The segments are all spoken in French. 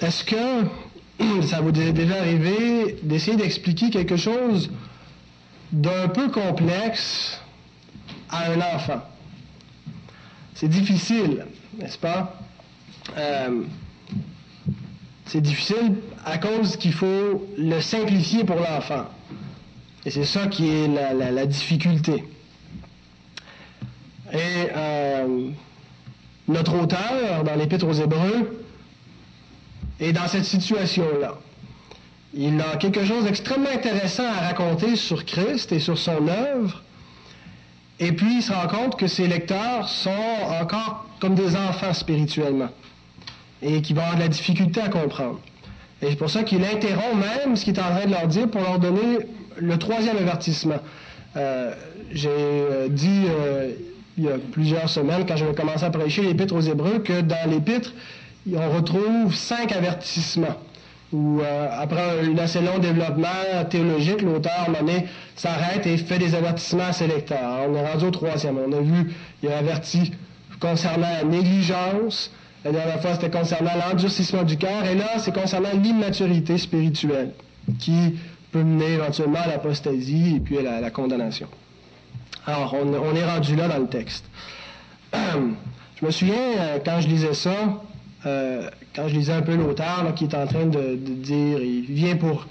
est-ce que ça vous est déjà arrivé d'essayer d'expliquer quelque chose d'un peu complexe à un enfant? C'est difficile, n'est-ce pas? Euh, c'est difficile à cause qu'il faut le simplifier pour l'enfant. Et c'est ça qui est la, difficulté. Et euh, notre auteur, dans l'Épître aux Hébreux, est dans cette situation-là. Il a quelque chose d'extrêmement intéressant à raconter sur Christ et sur son œuvre. Et puis, il se rend compte que ses lecteurs sont encore comme des enfants spirituellement et qui vont avoir de la difficulté à comprendre. Et c'est pour ça qu'il interrompt même ce qu'il est en train de leur dire pour leur donner le troisième avertissement. Euh, j'ai euh, dit euh, il y a plusieurs semaines, quand j'avais commencé à prêcher l'Épître aux Hébreux, que dans l'Épître, on retrouve cinq avertissements. Où, après un assez long développement théologique, l'auteur, s'arrête et fait des avertissements à ses lecteurs. On est rendu au troisième. On a vu, il a averti concernant la négligence, la dernière fois, c'était concernant l'endurcissement du cœur, et là, c'est concernant l'immaturité spirituelle, qui peut mener éventuellement à l'apostasie et puis à la, condamnation. Alors, on, est rendu là dans le texte. je me souviens, euh, quand je lisais ça, euh, quand je lisais un peu l'auteur qui est en train de, dire, il vient pour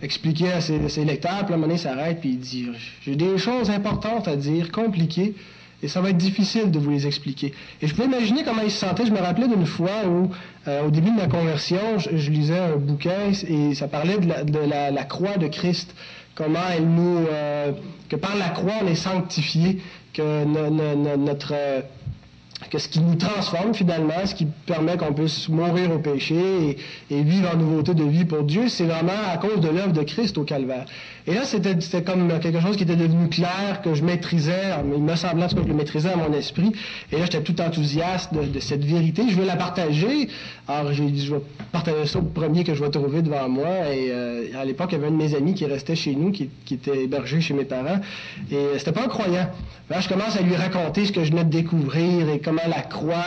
expliquer à ses, lecteurs, puis à un moment donné, il s'arrête, puis il dit, j'ai des choses importantes à dire, compliquées, et ça va être difficile de vous les expliquer. Et je peux imaginer comment il se sentait. Je me rappelais d'une fois où, euh, au début de ma conversion, je, lisais un bouquin et ça parlait de la, croix de Christ. Comment elle nous... Euh, que par la croix, on est sanctifié, que notre que ce qui nous transforme finalement, ce qui permet qu'on puisse mourir au péché et, vivre en nouveauté de vie pour Dieu, c'est vraiment à cause de l'œuvre de Christ au calvaire. Et là, c'était comme quelque chose qui était devenu clair, que je maîtrisais, il me semblait que je le maîtrisais à mon esprit. Et là, j'étais tout enthousiaste de, cette vérité. Je veux la partager. Alors, j'ai dit, je vais partager ça au premier que je vais trouver devant moi. Et euh, à l'époque, il y avait un de mes amis qui restait chez nous, qui, était hébergé chez mes parents. Et c'était pas un croyant. Là, je commence à lui raconter ce que je venais de découvrir et la croix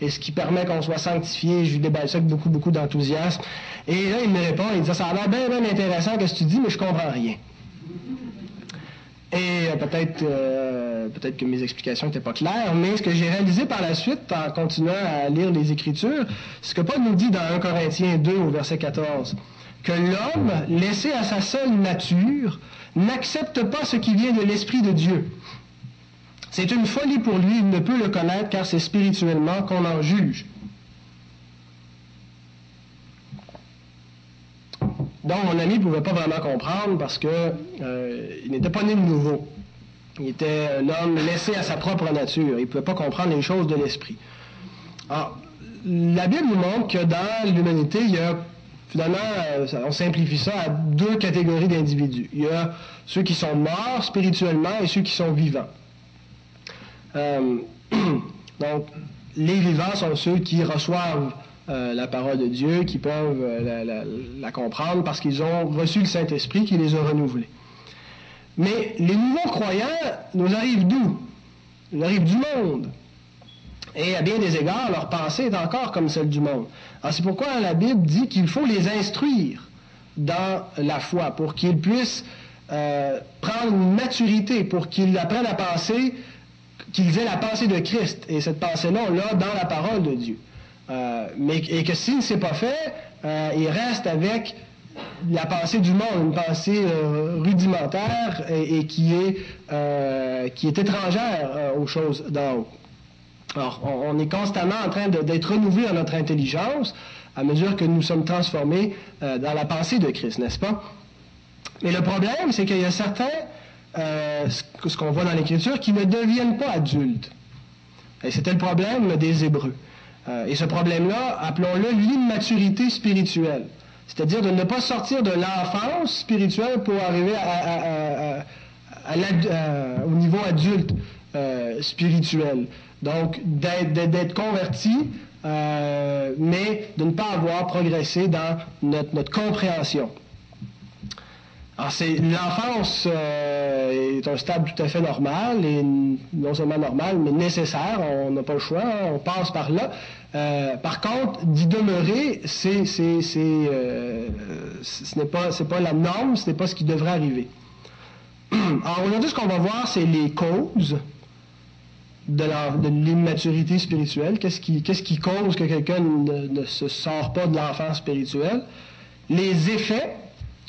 et, ce qui permet qu'on soit sanctifié. Je lui déballe ça avec beaucoup, beaucoup d'enthousiasme. Et là, il me répond, il dit, ça a l'air bien, bien intéressant ce que tu dis, mais je comprends rien. Et euh, peut-être euh, peut-être que mes explications n'étaient pas claires, mais ce que j'ai réalisé par la suite en continuant à lire les Écritures, c'est ce que Paul nous dit dans 1 Corinthiens 2 au verset 14, que l'homme, laissé à sa seule nature, n'accepte pas ce qui vient de l'Esprit de Dieu. C'est une folie pour lui, il ne peut le connaître car c'est spirituellement qu'on en juge. Donc, mon ami ne pouvait pas vraiment comprendre parce qu'il euh, n'était pas né de nouveau. Il était un homme laissé à sa propre nature. Il ne pouvait pas comprendre les choses de l'esprit. Alors, la Bible nous montre que dans l'humanité, il y a finalement, euh, on simplifie ça à deux catégories d'individus. Il y a ceux qui sont morts spirituellement et ceux qui sont vivants. Euh, donc, les vivants sont ceux qui reçoivent euh, la parole de Dieu, qui peuvent euh, la, comprendre parce qu'ils ont reçu le Saint-Esprit qui les a renouvelés. Mais les nouveaux croyants nous arrivent d'où? Ils arrivent du monde. Et à bien des égards, leur pensée est encore comme celle du monde. Alors c'est pourquoi la Bible dit qu'il faut les instruire dans la foi pour qu'ils puissent prendre une maturité, pour qu'ils apprennent à penser, qu'ils aient la pensée de Christ. Et cette pensée-là, dans la parole de Dieu. Euh, mais, et que s'il ne s'est pas fait, euh, il reste avec la pensée du monde, une pensée euh, rudimentaire et, qui, est, qui est étrangère aux choses d'en haut. Alors, on, est constamment en train d'être renouvelé dans notre intelligence à mesure que nous sommes transformés dans la pensée de Christ, n'est-ce pas? Mais le problème, c'est qu'il y a certains, ce qu'on voit dans l'Écriture, qui ne deviennent pas adultes. Et c'était le problème des Hébreux. Euh, et ce problème-là, appelons-le l'immaturité spirituelle. C'est-à-dire de ne pas sortir de l'enfance spirituelle pour arriver au niveau adulte euh, spirituel. Donc, d'être converti, euh, mais de ne pas avoir progressé dans notre, compréhension. L'enfance euh, est un stade tout à fait normal, et non seulement normal, mais nécessaire. On n'a pas le choix, hein, on passe par là. Euh, par contre, d'y demeurer, c'est, euh, ce n'est pas, la norme, ce n'est pas ce qui devrait arriver. Alors aujourd'hui, ce qu'on va voir, c'est les causes de, l'immaturité spirituelle. Qu'est-ce qui, cause que quelqu'un ne se sort pas de l'enfance spirituelle? Les effets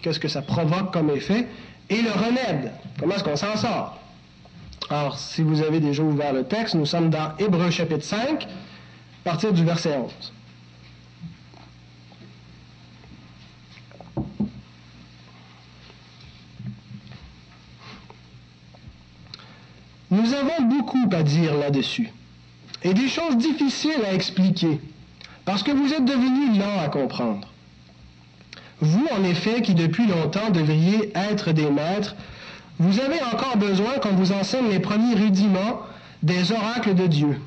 qu'est-ce que ça provoque comme effet, et le remède, comment est-ce qu'on s'en sort? Alors, si vous avez déjà ouvert le texte, nous sommes dans Hébreu chapitre 5, à partir du verset 11. Nous avons beaucoup à dire là-dessus, et des choses difficiles à expliquer, parce que vous êtes devenus lents à comprendre. Vous, en effet, qui depuis longtemps devriez être des maîtres, vous avez encore besoin qu'on vous enseigne les premiers rudiments des oracles de Dieu.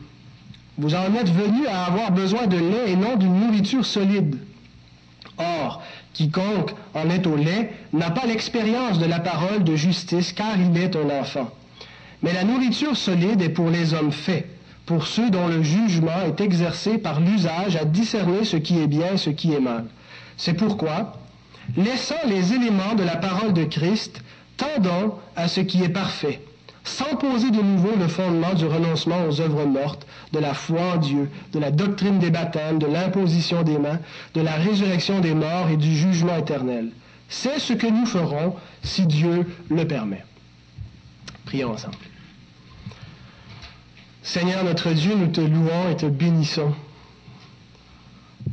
Vous en êtes venus à avoir besoin de lait et non d'une nourriture solide. Or, quiconque en est au lait n'a pas l'expérience de la parole de justice, car il est un enfant. Mais la nourriture solide est pour les hommes faits, pour ceux dont le jugement est exercé par l'usage à discerner ce qui est bien et ce qui est mal. C'est pourquoi, laissant les éléments de la parole de Christ, tendons à ce qui est parfait, sans poser de nouveau le fondement du renoncement aux œuvres mortes, de la foi en Dieu, de la doctrine des baptêmes, de l'imposition des mains, de la résurrection des morts et du jugement éternel. C'est ce que nous ferons si Dieu le permet. Prions ensemble. Seigneur notre Dieu, nous te louons et te bénissons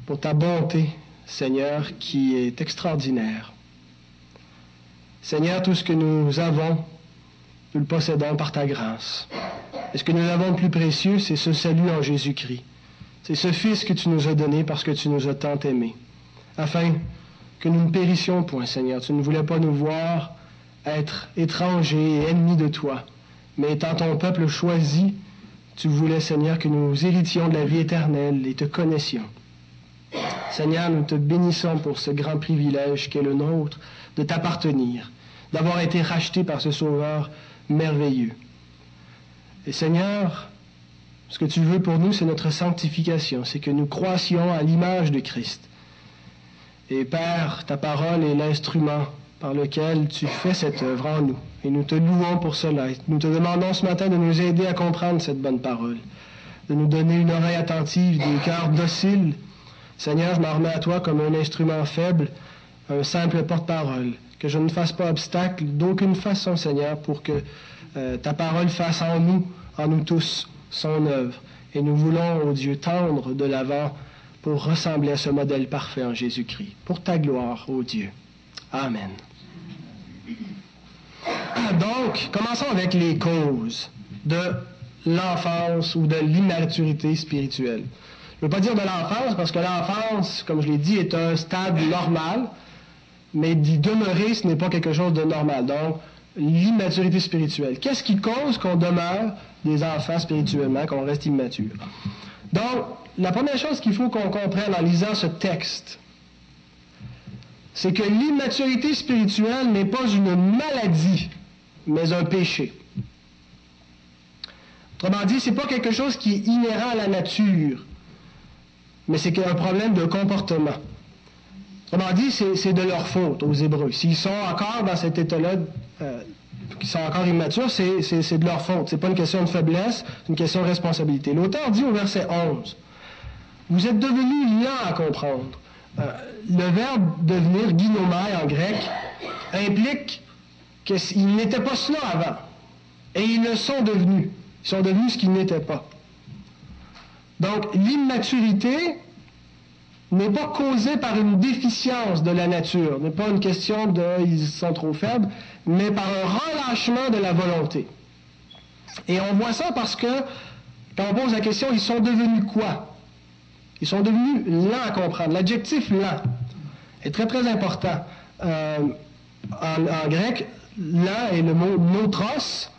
pour ta bonté Seigneur, qui est extraordinaire. Seigneur, tout ce que nous avons, nous le possédons par ta grâce. Et ce que nous avons de plus précieux, c'est ce salut en Jésus-Christ. C'est ce Fils que tu nous as donné parce que tu nous as tant aimés, afin que nous ne périssions point, Seigneur. Tu ne voulais pas nous voir être étrangers et ennemis de toi, mais étant ton peuple choisi, tu voulais, Seigneur, que nous héritions de la vie éternelle et te connaissions. Seigneur, nous te bénissons pour ce grand privilège qu'est le nôtre de t'appartenir, d'avoir été racheté par ce Sauveur merveilleux. Et Seigneur, ce que tu veux pour nous, c'est notre sanctification, c'est que nous croissions à l'image de Christ. Et Père, ta parole est l'instrument par lequel tu fais cette œuvre en nous. Et nous te louons pour cela. nous te demandons ce matin de nous aider à comprendre cette bonne parole, de nous donner une oreille attentive, des cœurs dociles, Seigneur, je m'en remets à toi comme un instrument faible, un simple porte-parole. Que je ne fasse pas obstacle d'aucune façon, Seigneur, pour que euh, ta parole fasse en nous, en nous tous, son œuvre. Et nous voulons, ô Dieu, tendre de l'avant pour ressembler à ce modèle parfait en Jésus-Christ. Pour ta gloire, ô Dieu. Amen. Donc, commençons avec les causes de l'enfance ou de l'immaturité spirituelle. Je ne veux pas dire de l'enfance, parce que l'enfance, comme je l'ai dit, est un stade normal, mais d'y demeurer, ce n'est pas quelque chose de normal. Donc, l'immaturité spirituelle. Qu'est-ce qui cause qu'on demeure des enfants spirituellement, qu'on reste immature? Donc, la première chose qu'il faut qu'on comprenne en lisant ce texte, c'est que l'immaturité spirituelle n'est pas une maladie, mais un péché. Autrement dit, ce n'est pas quelque chose qui est inhérent à la nature mais c'est qu'il y a un problème de comportement. Autrement dit, c'est de leur faute aux Hébreux. S'ils sont encore dans cet état-là, euh, qui sont encore immatures, c'est de leur faute. C'est pas une question de faiblesse, c'est une question de responsabilité. L'auteur dit au verset 11, Vous êtes devenus lents à comprendre. Euh, le verbe devenir, guinomai en grec, implique qu'ils n'étaient pas cela avant. Et ils le sont devenus. Ils sont devenus ce qu'ils n'étaient pas. Donc, l'immaturité n'est pas causée par une déficience de la nature, n'est pas une question de ils sont trop faibles, mais par un relâchement de la volonté. Et on voit ça parce que, quand on pose la question, ils sont devenus quoi? Ils sont devenus lents à comprendre. L'adjectif lent est très très important. Euh, en, grec, lent est le mot notros,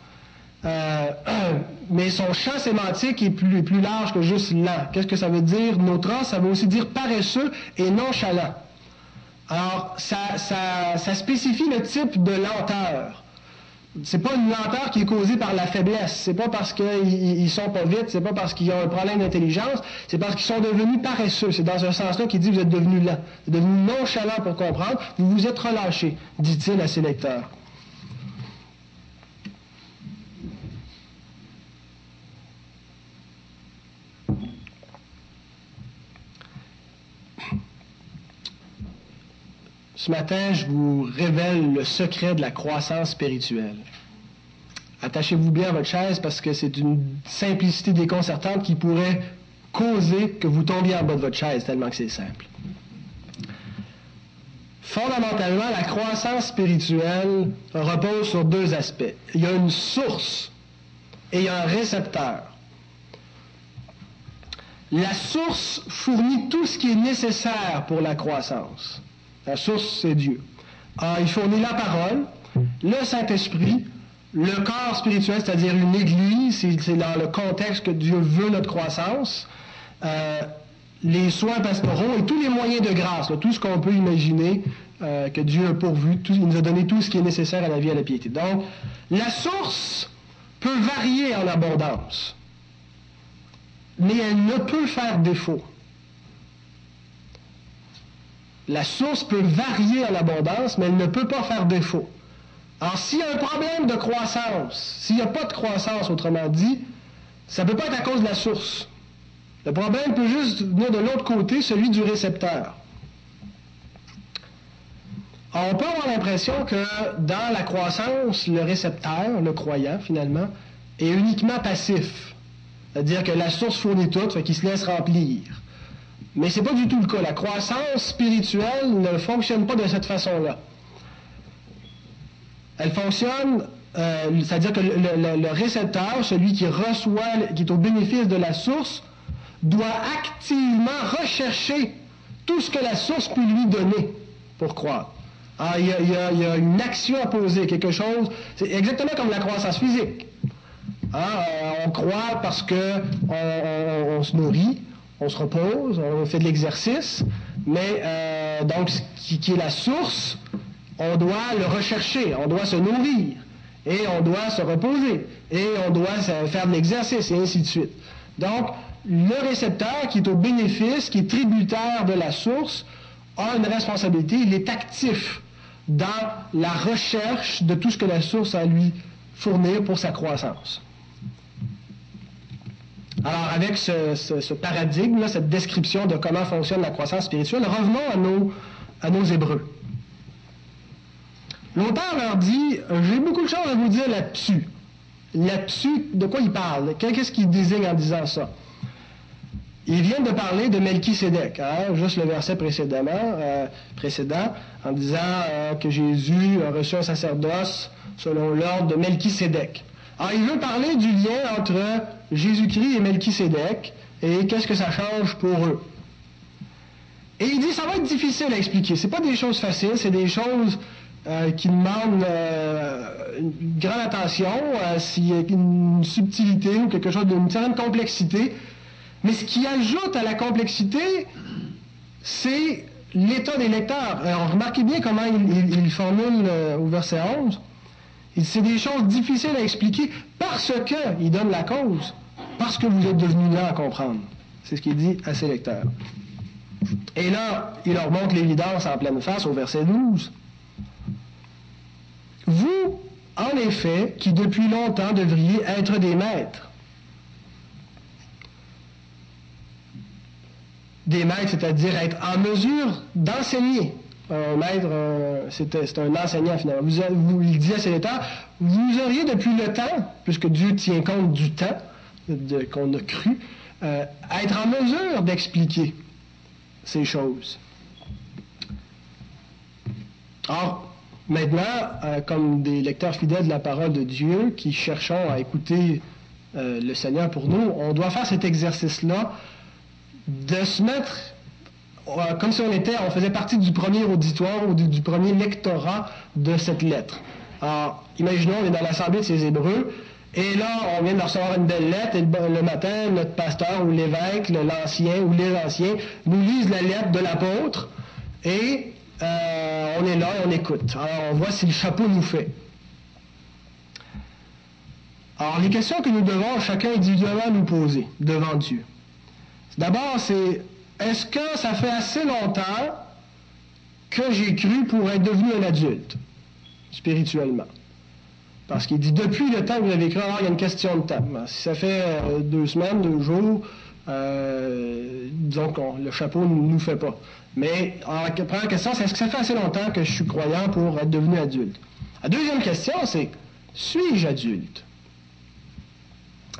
euh, mais son champ sémantique est plus, large que juste lent. Qu'est-ce que ça veut dire? Notre ça veut aussi dire paresseux et nonchalant. Alors, ça, spécifie le type de lenteur. C'est pas une lenteur qui est causée par la faiblesse. C'est pas parce qu'ils ne sont pas vite, c'est pas parce qu'ils ont un problème d'intelligence, c'est parce qu'ils sont devenus paresseux. C'est dans un sens-là qu'il dit vous êtes devenus lents, vous êtes devenus nonchalants pour comprendre, vous vous êtes relâchés, dit-il à ses lecteurs. Ce matin, je vous révèle le secret de la croissance spirituelle. Attachez-vous bien à votre chaise parce que c'est une simplicité déconcertante qui pourrait causer que vous tombiez en bas de votre chaise tellement que c'est simple. Fondamentalement, la croissance spirituelle repose sur deux aspects. Il y a une source et il y a un récepteur. La source fournit tout ce qui est nécessaire pour la croissance. La source, c'est Dieu. Ah, il fournit la parole, le Saint-Esprit, le corps spirituel, c'est-à-dire une église, c'est dans le contexte que Dieu veut notre croissance, euh, les soins pastoraux et tous les moyens de grâce, tout ce qu'on peut imaginer euh, que Dieu a pourvu, il nous a donné tout ce qui est nécessaire à la vie et à la piété. Donc, la source peut varier en abondance, mais elle ne peut faire défaut. La source peut varier à l'abondance, mais elle ne peut pas faire défaut. Alors, s'il y a un problème de croissance, s'il n'y a pas de croissance, autrement dit, ça ne peut pas être à cause de la source. Le problème peut juste venir de l'autre côté, celui du récepteur. on peut avoir l'impression que dans la croissance, le récepteur, le croyant finalement, est uniquement passif. C'est-à-dire que la source fournit tout, fait qu'il se laisse remplir. Mais ce n'est pas du tout le cas. La croissance spirituelle ne fonctionne pas de cette façon-là. Elle fonctionne, euh, c'est-à-dire que le, récepteur, celui qui reçoit, qui est au bénéfice de la source, doit activement rechercher tout ce que la source peut lui donner pour croire. Ah, il, y a, une action à poser, quelque chose. C'est exactement comme la croissance physique. Ah, euh, on croit parce qu'on on se nourrit, on se repose, on fait de l'exercice, mais euh, donc ce qui, est la source, on doit le rechercher, on doit se nourrir, et on doit se reposer, et on doit faire de l'exercice, et ainsi de suite. Donc, le récepteur qui est au bénéfice, qui est tributaire de la source, a une responsabilité, il est actif dans la recherche de tout ce que la source a à lui fournir pour sa croissance. Alors, avec ce, paradigme, cette description de comment fonctionne la croissance spirituelle, revenons à nos, à nos Hébreux. L'auteur leur dit J'ai beaucoup de choses à vous dire là-dessus. Là-dessus, de quoi il parle? Qu'est-ce qu'il désigne en disant ça Il vient de parler de Melchisédek, hein, juste le verset précédemment, euh, précédent, en disant euh, que Jésus a reçu un sacerdoce selon l'ordre de Melchisédek. Alors, il veut parler du lien entre Jésus-Christ et Melchisédek et qu'est-ce que ça change pour eux? Et il dit, ça va être difficile à expliquer. Ce pas des choses faciles, c'est des choses euh, qui demandent euh, une grande attention, euh, s'il y a une subtilité ou quelque chose d'une certaine complexité. Mais ce qui ajoute à la complexité, c'est l'état des lecteurs. Alors, remarquez bien comment il, il formule au verset 11. C'est des choses difficiles à expliquer parce qu'il donne la cause, parce que vous êtes devenus là à comprendre. C'est ce qu'il dit à ses lecteurs. Et là, il leur montre l'évidence en pleine face au verset 12. Vous, en effet, qui depuis longtemps devriez être des maîtres. Des maîtres, c'est-à-dire être en mesure d'enseigner un maître, c'est un enseignant finalement. Il dit à ses lecteurs, vous auriez depuis le temps, puisque Dieu tient compte du temps qu'on a cru, euh, être en mesure d'expliquer ces choses. Or, maintenant, euh, comme des lecteurs fidèles de la parole de Dieu qui cherchons à écouter euh, le Seigneur pour nous, on doit faire cet exercice-là de se mettre comme si on était, on faisait partie du premier auditoire ou du, premier lectorat de cette lettre. Alors, imaginons, on est dans l'assemblée de ces Hébreux, et là, on vient de recevoir une belle lettre, et le, matin, notre pasteur ou l'évêque, l'ancien ou les anciens, nous lisent la lettre de l'apôtre, et on est là et on écoute. Alors, on voit si le chapeau nous fait. Alors, les questions que nous devons chacun individuellement nous poser devant Dieu. D'abord, c'est est-ce que ça fait assez longtemps que j'ai cru pour être devenu un adulte, spirituellement? Parce qu'il dit depuis le temps que vous avez cru, alors il y a une question de temps. Si ça fait euh, deux semaines, deux jours, euh, disons que le chapeau ne nous, fait pas. Mais la première question, c'est est-ce que ça fait assez longtemps que je suis croyant pour être devenu adulte? La deuxième question, c'est suis-je adulte?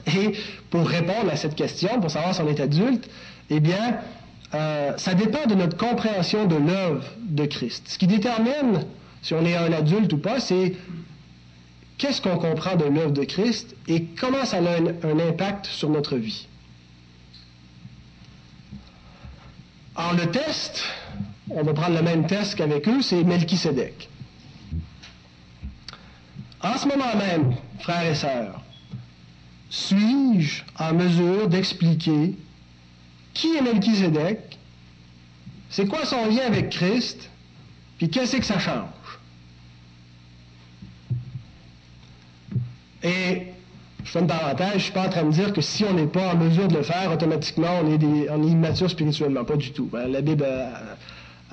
Et pour répondre à cette question, pour savoir si on est adulte, eh bien, euh, ça dépend de notre compréhension de l'œuvre de Christ. Ce qui détermine si on est un adulte ou pas, c'est qu'est-ce qu'on comprend de l'œuvre de Christ et comment ça a un, impact sur notre vie? Alors le test, on va prendre le même test qu'avec eux, c'est Melchisedec. En ce moment même, frères et sœurs, suis-je en mesure d'expliquer qui est Melchizedek, c'est quoi son lien avec Christ, puis qu'est-ce que ça change? Et je fais une parenthèse, je ne suis pas en train de dire que si on n'est pas en mesure de le faire, automatiquement, on est, immature spirituellement. Pas du tout. Ben, la Bible euh,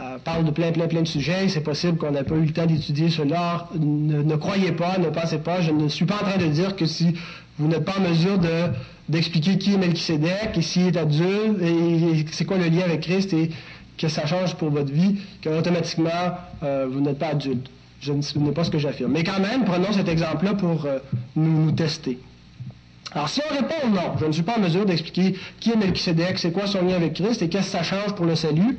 euh, parle de plein, plein, plein de sujets. C'est possible qu'on n'ait pas eu le temps d'étudier cela. Ne, croyez pas, ne pensez pas. Je ne suis pas en train de dire que si vous n'êtes pas en mesure de, d'expliquer qui est Melchisedec et s'il est adulte et, c'est quoi le lien avec Christ et que ça change pour votre vie, qu'automatiquement, euh, vous n'êtes pas adulte. Je ne sais pas ce que j'affirme. Mais quand même, prenons cet exemple-là pour euh, nous, tester. Alors, si on répond non, je ne suis pas en mesure d'expliquer qui est Melchisedec, c'est quoi son lien avec Christ et qu'est-ce que ça change pour le salut,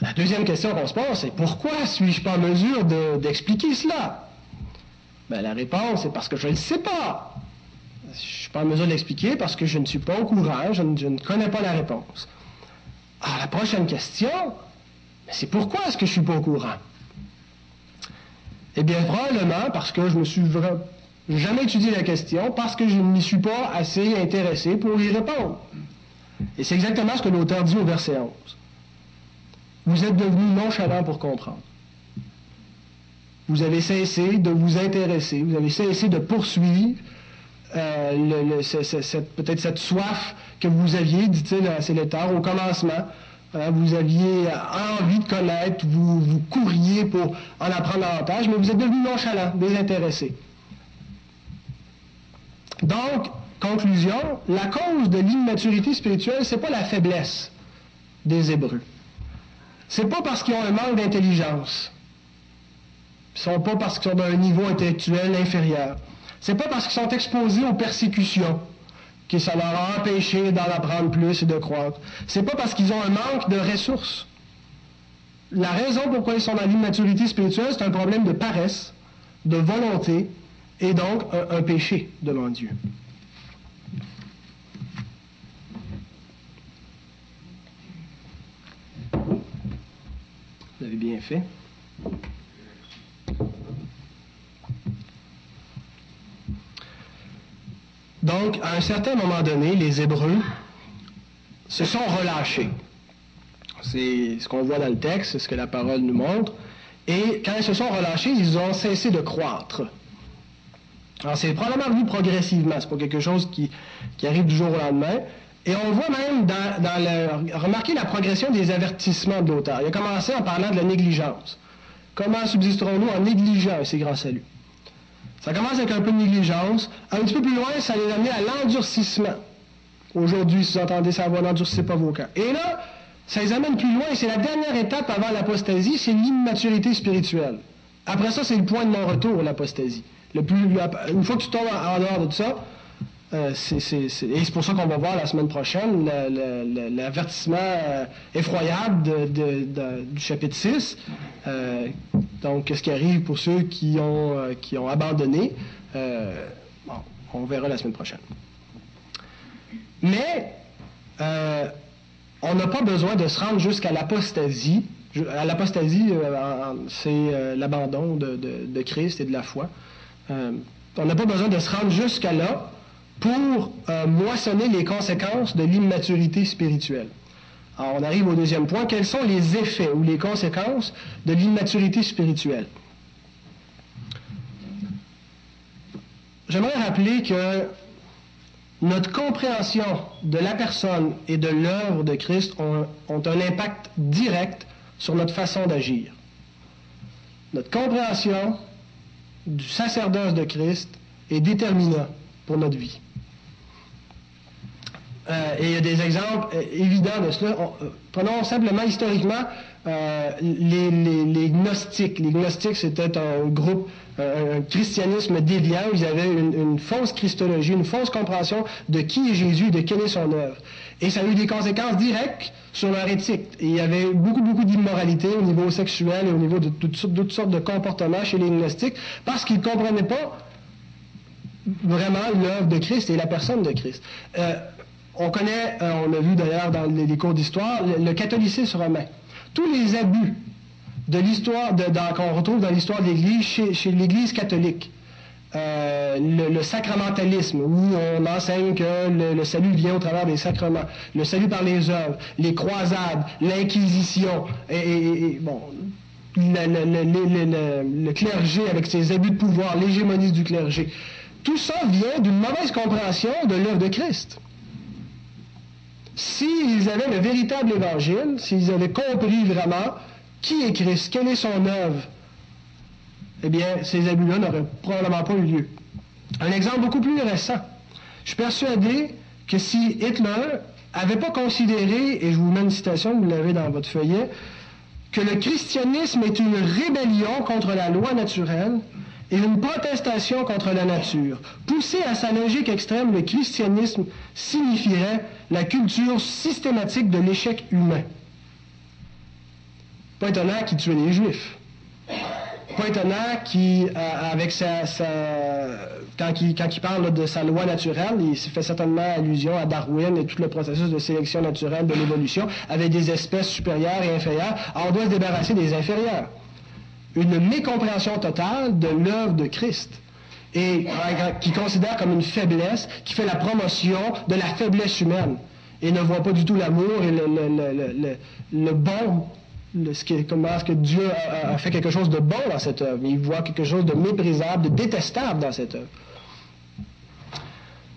la deuxième question qu'on se pose, c'est pourquoi suis-je pas en mesure d'expliquer cela? Ben, la réponse, c'est parce que je ne le sais pas. Je ne suis pas en mesure de l'expliquer parce que je ne suis pas au courant, je ne, connais pas la réponse. Alors, la prochaine question, c'est pourquoi est-ce que je ne suis pas au courant? Eh bien, probablement parce que je me suis jamais étudié la question, parce que je ne m'y suis pas assez intéressé pour y répondre. Et c'est exactement ce que l'auteur dit au verset 11. Vous êtes devenu nonchalant pour comprendre. Vous avez cessé de vous intéresser, vous avez cessé de poursuivre euh, peut-être cette soif que vous aviez, dit-il à ses lecteurs, au commencement. Hein, vous aviez envie de connaître, vous, vous couriez pour en apprendre davantage, mais vous êtes devenu nonchalant, désintéressé. Donc, conclusion, la cause de l'immaturité spirituelle, ce n'est pas la faiblesse des Hébreux. C'est pas parce qu'ils ont un manque d'intelligence. Ce sont pas parce qu'ils sont d'un niveau intellectuel inférieur. C'est pas parce qu'ils sont exposés aux persécutions que ça leur a empêché d'en apprendre plus et de croître. C'est pas parce qu'ils ont un manque de ressources. La raison pourquoi ils sont dans l'immaturité spirituelle, c'est un problème de paresse, de volonté et donc un, péché devant Dieu. Vous avez bien fait. Donc, à un certain moment donné, les Hébreux se sont relâchés. C'est ce qu'on voit dans le texte, c'est ce que la parole nous montre. Et quand ils se sont relâchés, ils ont cessé de croître. Alors, c'est probablement venu progressivement, c'est pas quelque chose qui, arrive du jour au lendemain. Et on voit même dans, dans le. Remarquez la progression des avertissements de l'auteur. Il a commencé en parlant de la négligence. Comment subsisterons-nous en négligeant ces grands saluts? Ça commence avec un peu de négligence. Un petit peu plus loin, ça les amené à l'endurcissement. Aujourd'hui, si vous entendez ça, va n'endurcissez pas vos cœurs. Et là, ça les amène plus loin. C'est la dernière étape avant l'apostasie, c'est l'immaturité spirituelle. Après ça, c'est le point de non-retour, l'apostasie. une fois que tu tombes en, dehors de ça, euh, et c'est pour ça qu'on va voir la semaine prochaine l'avertissement euh, effroyable du chapitre 6. Euh, donc, qu'est-ce qui arrive pour ceux qui ont, qui ont abandonné? Bon, on verra la semaine prochaine. Mais, on n'a pas besoin de se rendre jusqu'à l'apostasie. À l'apostasie, c'est l'abandon de, de, Christ et de la foi. on n'a pas besoin de se rendre jusqu'à là pour euh, moissonner les conséquences de l'immaturité spirituelle. Alors, on arrive au deuxième point. Quels sont les effets ou les conséquences de l'immaturité spirituelle? J'aimerais rappeler que notre compréhension de la personne et de l'œuvre de Christ ont, un impact direct sur notre façon d'agir. Notre compréhension du sacerdoce de Christ est déterminant pour notre vie. Euh, et il y a des exemples euh, évidents de cela. Euh, prenons simplement historiquement les, gnostiques. Les gnostiques, c'était un groupe, un christianisme déviant ils avaient une, fausse christologie, une fausse compréhension de qui est Jésus, de quelle est son œuvre. Et ça a eu des conséquences directes sur leur éthique. Il y avait beaucoup, beaucoup d'immoralité au niveau sexuel et au niveau de toutes, sortes de comportements chez les gnostiques parce qu'ils ne comprenaient pas vraiment l'œuvre de Christ et la personne de Christ. On connaît, euh, on l'a vu d'ailleurs dans les, cours d'histoire, le, catholicisme romain. Tous les abus de l'histoire, qu'on retrouve dans l'histoire de l'Église, chez, l'Église catholique. Euh, le, sacramentalisme, où on enseigne que le, salut vient au travers des sacrements, le salut par les œuvres, les croisades, l'Inquisition, et, bon, le, clergé avec ses abus de pouvoir, l'hégémonie du clergé. Tout ça vient d'une mauvaise compréhension de l'œuvre de Christ. S'ils avaient le véritable évangile, s'ils avaient compris vraiment qui est Christ, quelle est son œuvre, eh bien, ces abus-là n'auraient probablement pas eu lieu. Un exemple beaucoup plus récent. Je suis persuadé que si Hitler n'avait pas considéré, et je vous mets une citation, vous l'avez dans votre feuillet, que le christianisme est une rébellion contre la loi naturelle, et une protestation contre la nature. Poussé à sa logique extrême, le christianisme signifierait la culture systématique de l'échec humain. Pas étonnant qu'il tuait les Juifs. Pas étonnant qu'il, euh, avec sa, quand, il, quand, il, parle de sa loi naturelle, il fait certainement allusion à Darwin et tout le processus de sélection naturelle de l'évolution, avec des espèces supérieures et inférieures. Alors on doit se débarrasser des inférieures une mécompréhension totale de l'œuvre de Christ et qui considère comme une faiblesse, qui fait la promotion de la faiblesse humaine et ne voit pas du tout l'amour et le, bon, ce qui, comment est-ce que Dieu a, fait quelque chose de bon dans cette œuvre. Il voit quelque chose de méprisable, de détestable dans cette œuvre.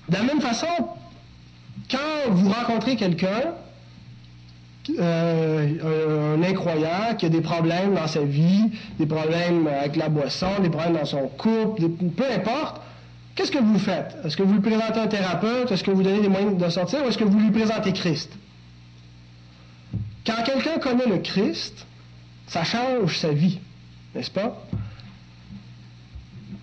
De la même façon, quand vous rencontrez quelqu'un euh, un incroyant qui a des problèmes dans sa vie, des problèmes avec la boisson, des problèmes dans son couple, peu importe, qu'est-ce que vous faites? Est-ce que vous lui présentez un thérapeute? Est-ce que vous donnez des moyens de sortir? Ou est-ce que vous lui présentez Christ? Quand quelqu'un connaît le Christ, ça change sa vie, n'est-ce pas?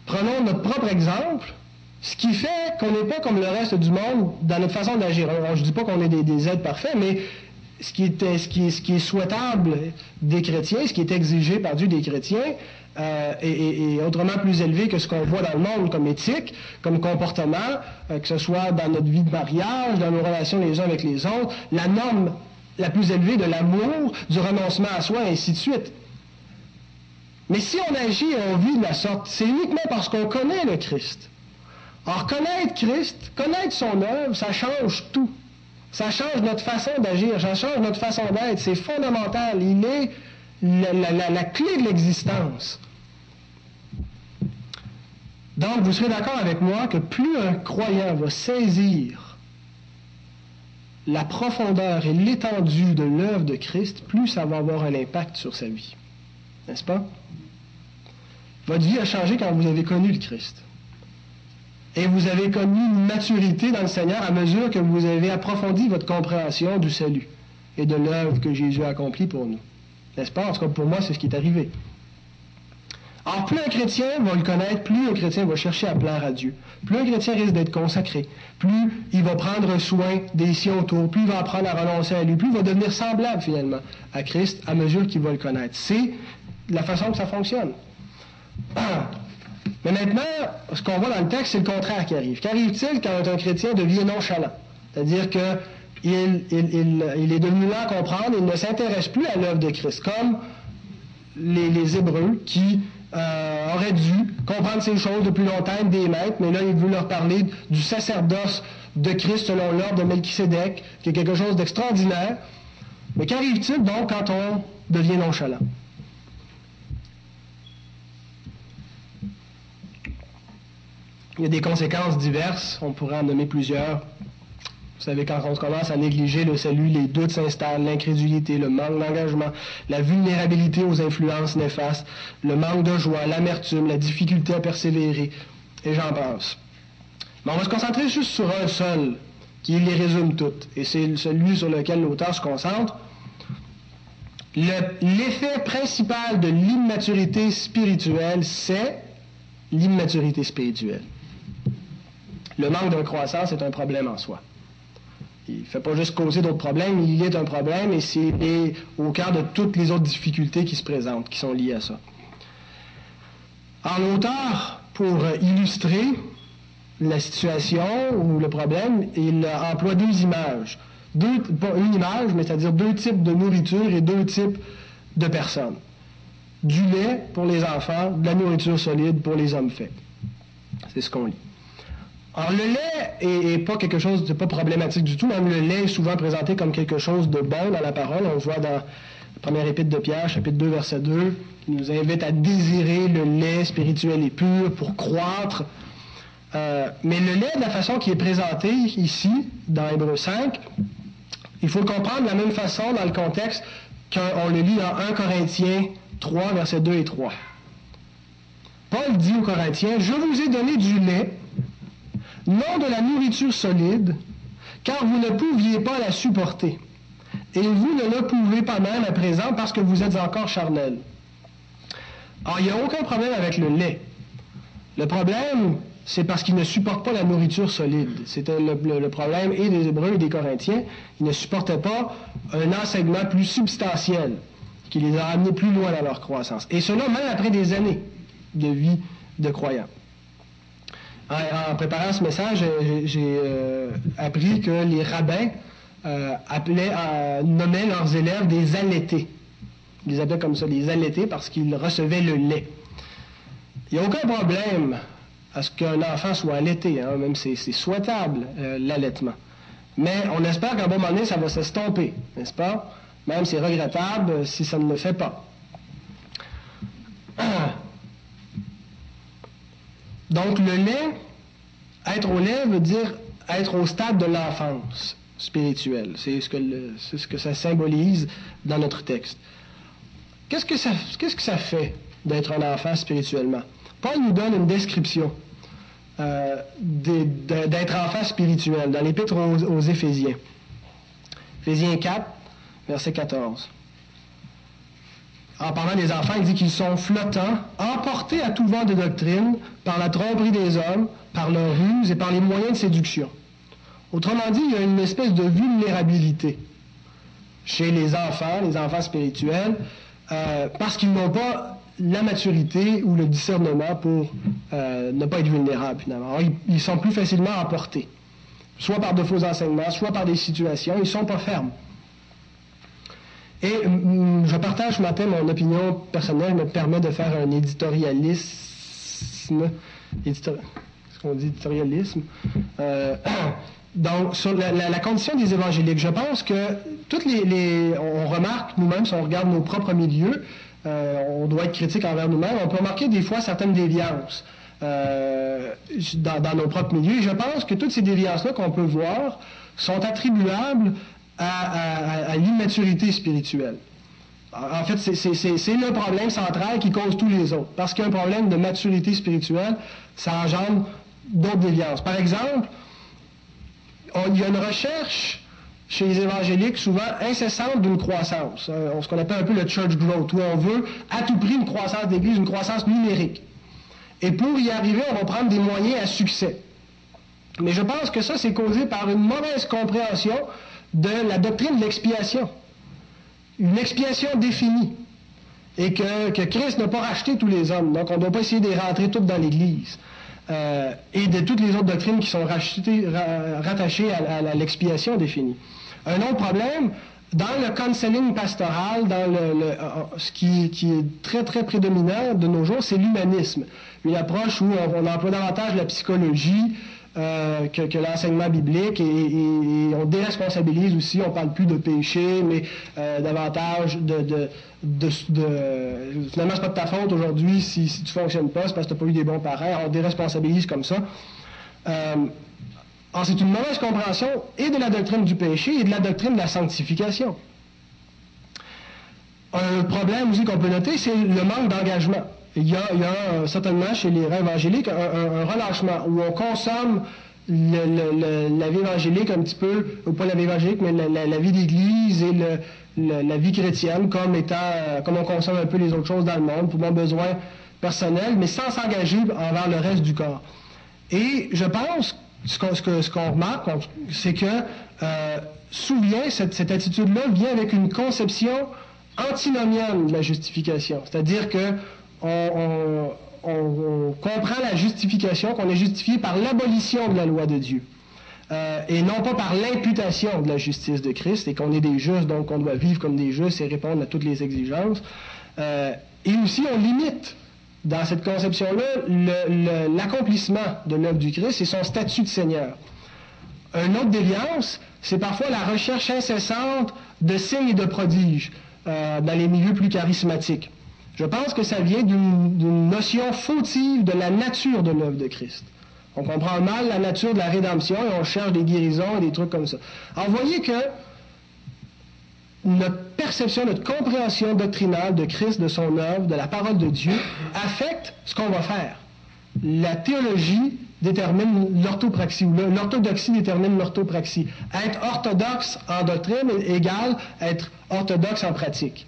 Prenons notre propre exemple. Ce qui fait qu'on n'est pas comme le reste du monde dans notre façon d'agir. Je ne dis pas qu'on est des, des êtres parfaits, mais ce qui, est, souhaitable des chrétiens, ce qui est exigé par Dieu des chrétiens, euh, est, autrement plus élevé que ce qu'on voit dans le monde comme éthique, comme comportement, euh, que ce soit dans notre vie de mariage, dans nos relations les uns avec les autres, la norme la plus élevée de l'amour, du renoncement à soi, et ainsi de suite. Mais si on agit et on vit de la sorte, c'est uniquement parce qu'on connaît le Christ. Or, connaître Christ, connaître son œuvre, ça change tout. Ça change notre façon d'agir, ça change notre façon d'être. C'est fondamental. Il est la, clé de l'existence. Donc, vous serez d'accord avec moi que plus un croyant va saisir la profondeur et l'étendue de l'œuvre de Christ, plus ça va avoir un impact sur sa vie. N'est-ce pas? Votre vie a changé quand vous avez connu le Christ. Et vous avez connu une maturité dans le Seigneur à mesure que vous avez approfondi votre compréhension du salut et de l'œuvre que Jésus a accomplie pour nous. N'est-ce pas? En tout cas, pour moi, c'est ce qui est arrivé. Alors, plus un chrétien va le connaître, plus un chrétien va chercher à plaire à Dieu. Plus un chrétien risque d'être consacré, plus il va prendre soin des siens autour, plus il va apprendre à renoncer à lui, plus il va devenir semblable finalement à Christ à mesure qu'il va le connaître. C'est la façon que ça fonctionne. Mais maintenant, ce qu'on voit dans le texte, c'est le contraire qui arrive. Qu'arrive-t-il quand un chrétien devient nonchalant? C'est-à-dire qu'il il, est devenu là à comprendre, il ne s'intéresse plus à l'œuvre de Christ, comme les, Hébreux qui euh, auraient dû comprendre ces choses depuis longtemps, des maîtres, mais là, il veut leur parler du sacerdoce de Christ selon l'ordre de Melchisédek, qui est quelque chose d'extraordinaire. Mais qu'arrive-t-il donc quand on devient nonchalant? Il y a des conséquences diverses, on pourrait en nommer plusieurs. Vous savez, quand on commence à négliger le salut, les doutes s'installent, l'incrédulité, le manque d'engagement, la vulnérabilité aux influences néfastes, le manque de joie, l'amertume, la difficulté à persévérer, et j'en passe. Mais on va se concentrer juste sur un seul, qui les résume toutes, et c'est celui sur lequel l'auteur se concentre. L'effet principal de l'immaturité spirituelle, c'est l'immaturité spirituelle. Le manque de croissance est un problème en soi. Il ne fait pas juste causer d'autres problèmes, il est un problème et c'est au cœur de toutes les autres difficultés qui se présentent, qui sont liées à ça. Alors l'auteur, pour illustrer la situation ou le problème, il emploie deux images. Deux, pas une image, mais c'est-à-dire deux types de nourriture et deux types de personnes. Du lait pour les enfants, de la nourriture solide pour les hommes faits. C'est ce qu'on lit. Alors, le lait est, pas quelque chose de pas problématique du tout. Même le lait est souvent présenté comme quelque chose de bon dans la parole. On le voit dans la première épître de Pierre, chapitre 2, verset 2, qui nous invite à désirer le lait spirituel et pur pour croître. Euh, mais le lait, de la façon qui est présenté ici, dans Hébreu 5, il faut le comprendre de la même façon dans le contexte qu'on le lit dans 1 Corinthiens 3, versets 2 et 3. Paul dit aux Corinthiens, Je vous ai donné du lait non de la nourriture solide, car vous ne pouviez pas la supporter. Et vous ne le pouvez pas même à présent parce que vous êtes encore charnel. Alors, il n'y a aucun problème avec le lait. Le problème, c'est parce qu'ils ne supportent pas la nourriture solide. C'était le, problème et des Hébreux et des Corinthiens. Ils ne supportaient pas un enseignement plus substantiel qui les a amenés plus loin dans leur croissance. Et cela même après des années de vie de croyants. En, préparant ce message, j'ai euh, appris que les rabbins euh, euh, nommaient leurs élèves des allaités. Ils les appelaient comme ça, des allaités, parce qu'ils recevaient le lait. Il n'y a aucun problème à ce qu'un enfant soit allaité, hein, même c'est souhaitable, l'allaitement. Mais on espère qu'à un bon moment donné, ça va s'estomper, n'est-ce pas? Même c'est regrettable si ça ne le fait pas. Donc le lait, être au lait veut dire être au stade de l'enfance spirituelle. C'est ce, que ça symbolise dans notre texte. Qu'est-ce que ça, qu'est-ce que ça fait d'être un enfant spirituellement? Paul nous donne une description euh, d'être enfant spirituel dans l'Épître aux, aux Éphésiens. Éphésiens 4, verset 14 en parlant des enfants, il dit qu'ils sont flottants, emportés à tout vent de doctrine par la tromperie des hommes, par leur ruse et par les moyens de séduction. Autrement dit, il y a une espèce de vulnérabilité chez les enfants, les enfants spirituels, euh, parce qu'ils n'ont pas la maturité ou le discernement pour euh, ne pas être vulnérables, finalement. ils, ils, sont plus facilement emportés, soit par de faux enseignements, soit par des situations, ils ne sont pas fermes. Et mm, je partage ce matin mon opinion personnelle, me permet de faire un éditorialisme. Éditor, ce qu'on dit éditorialisme? Euh, donc, sur la, condition des évangéliques, je pense que toutes les. on remarque nous-mêmes, si on regarde nos propres milieux, euh, on doit être critique envers nous-mêmes, on peut remarquer des fois certaines déviances. Euh, dans, dans, nos propres milieux. Et je pense que toutes ces déviances-là qu'on peut voir sont attribuables à, l'immaturité spirituelle. En fait, c'est le problème central qui cause tous les autres. Parce qu'il y a un problème de maturité spirituelle, ça engendre d'autres déviances. Par exemple, il y a une recherche chez les évangéliques souvent incessante d'une croissance. Euh, ce qu'on appelle un peu le church growth, où on veut à tout prix une croissance d'église, une croissance numérique. Et pour y arriver, on va prendre des moyens à succès. Mais je pense que ça, c'est causé par une mauvaise compréhension de la doctrine de l'expiation. Une expiation définie. Et que, Christ n'a pas racheté tous les hommes. Donc, on ne doit pas essayer de les rentrer toutes dans l'Église. Euh, et de toutes les autres doctrines qui sont rattachées à, l'expiation définie. Un autre problème, dans le counseling pastoral, euh, ce qui, est très, très prédominant de nos jours, c'est l'humanisme. Une approche où on, emploie davantage la psychologie euh, que, l'enseignement biblique et, on déresponsabilise aussi, on parle plus de péché, mais euh, davantage de, de, de, de finalement pas de ta faute aujourd'hui si, si tu fonctionnes pas, c'est parce que tu n'as pas eu des bons parents, on déresponsabilise comme ça. Euh, c'est une mauvaise compréhension et de la doctrine du péché et de la doctrine de la sanctification. Un problème aussi qu'on peut noter, c'est le manque d'engagement. Il y, a, euh, certainement chez les évangéliques un, relâchement où on consomme la vie évangélique un petit peu, ou pas la vie évangélique, mais la, vie d'Église et la vie chrétienne comme étant, euh, comme on consomme un peu les autres choses dans le monde pour nos besoins personnels, mais sans s'engager envers le reste du corps. Et je pense, ce qu'on ce remarque, c'est que euh, souvent, cette, cette attitude-là vient avec une conception antinomienne de la justification. C'est-à-dire que on, comprend la justification, qu'on est justifié par l'abolition de la loi de Dieu. Euh, et non pas par l'imputation de la justice de Christ, et qu'on est des justes, donc qu'on doit vivre comme des justes et répondre à toutes les exigences. Euh, et aussi, on limite dans cette conception-là l'accomplissement de l'œuvre du Christ et son statut de Seigneur. Une autre déviance, c'est parfois la recherche incessante de signes et de prodiges euh, dans les milieux plus charismatiques. Je pense que ça vient d'une notion fautive de la nature de l'œuvre de Christ. On comprend mal la nature de la rédemption et on cherche des guérisons et des trucs comme ça. Alors, vous voyez que notre perception, notre compréhension doctrinale de Christ, de son œuvre, de la parole de Dieu, affecte ce qu'on va faire. La théologie détermine l'orthopraxie, ou l'orthodoxie détermine l'orthopraxie. Être orthodoxe en doctrine égale être orthodoxe en pratique.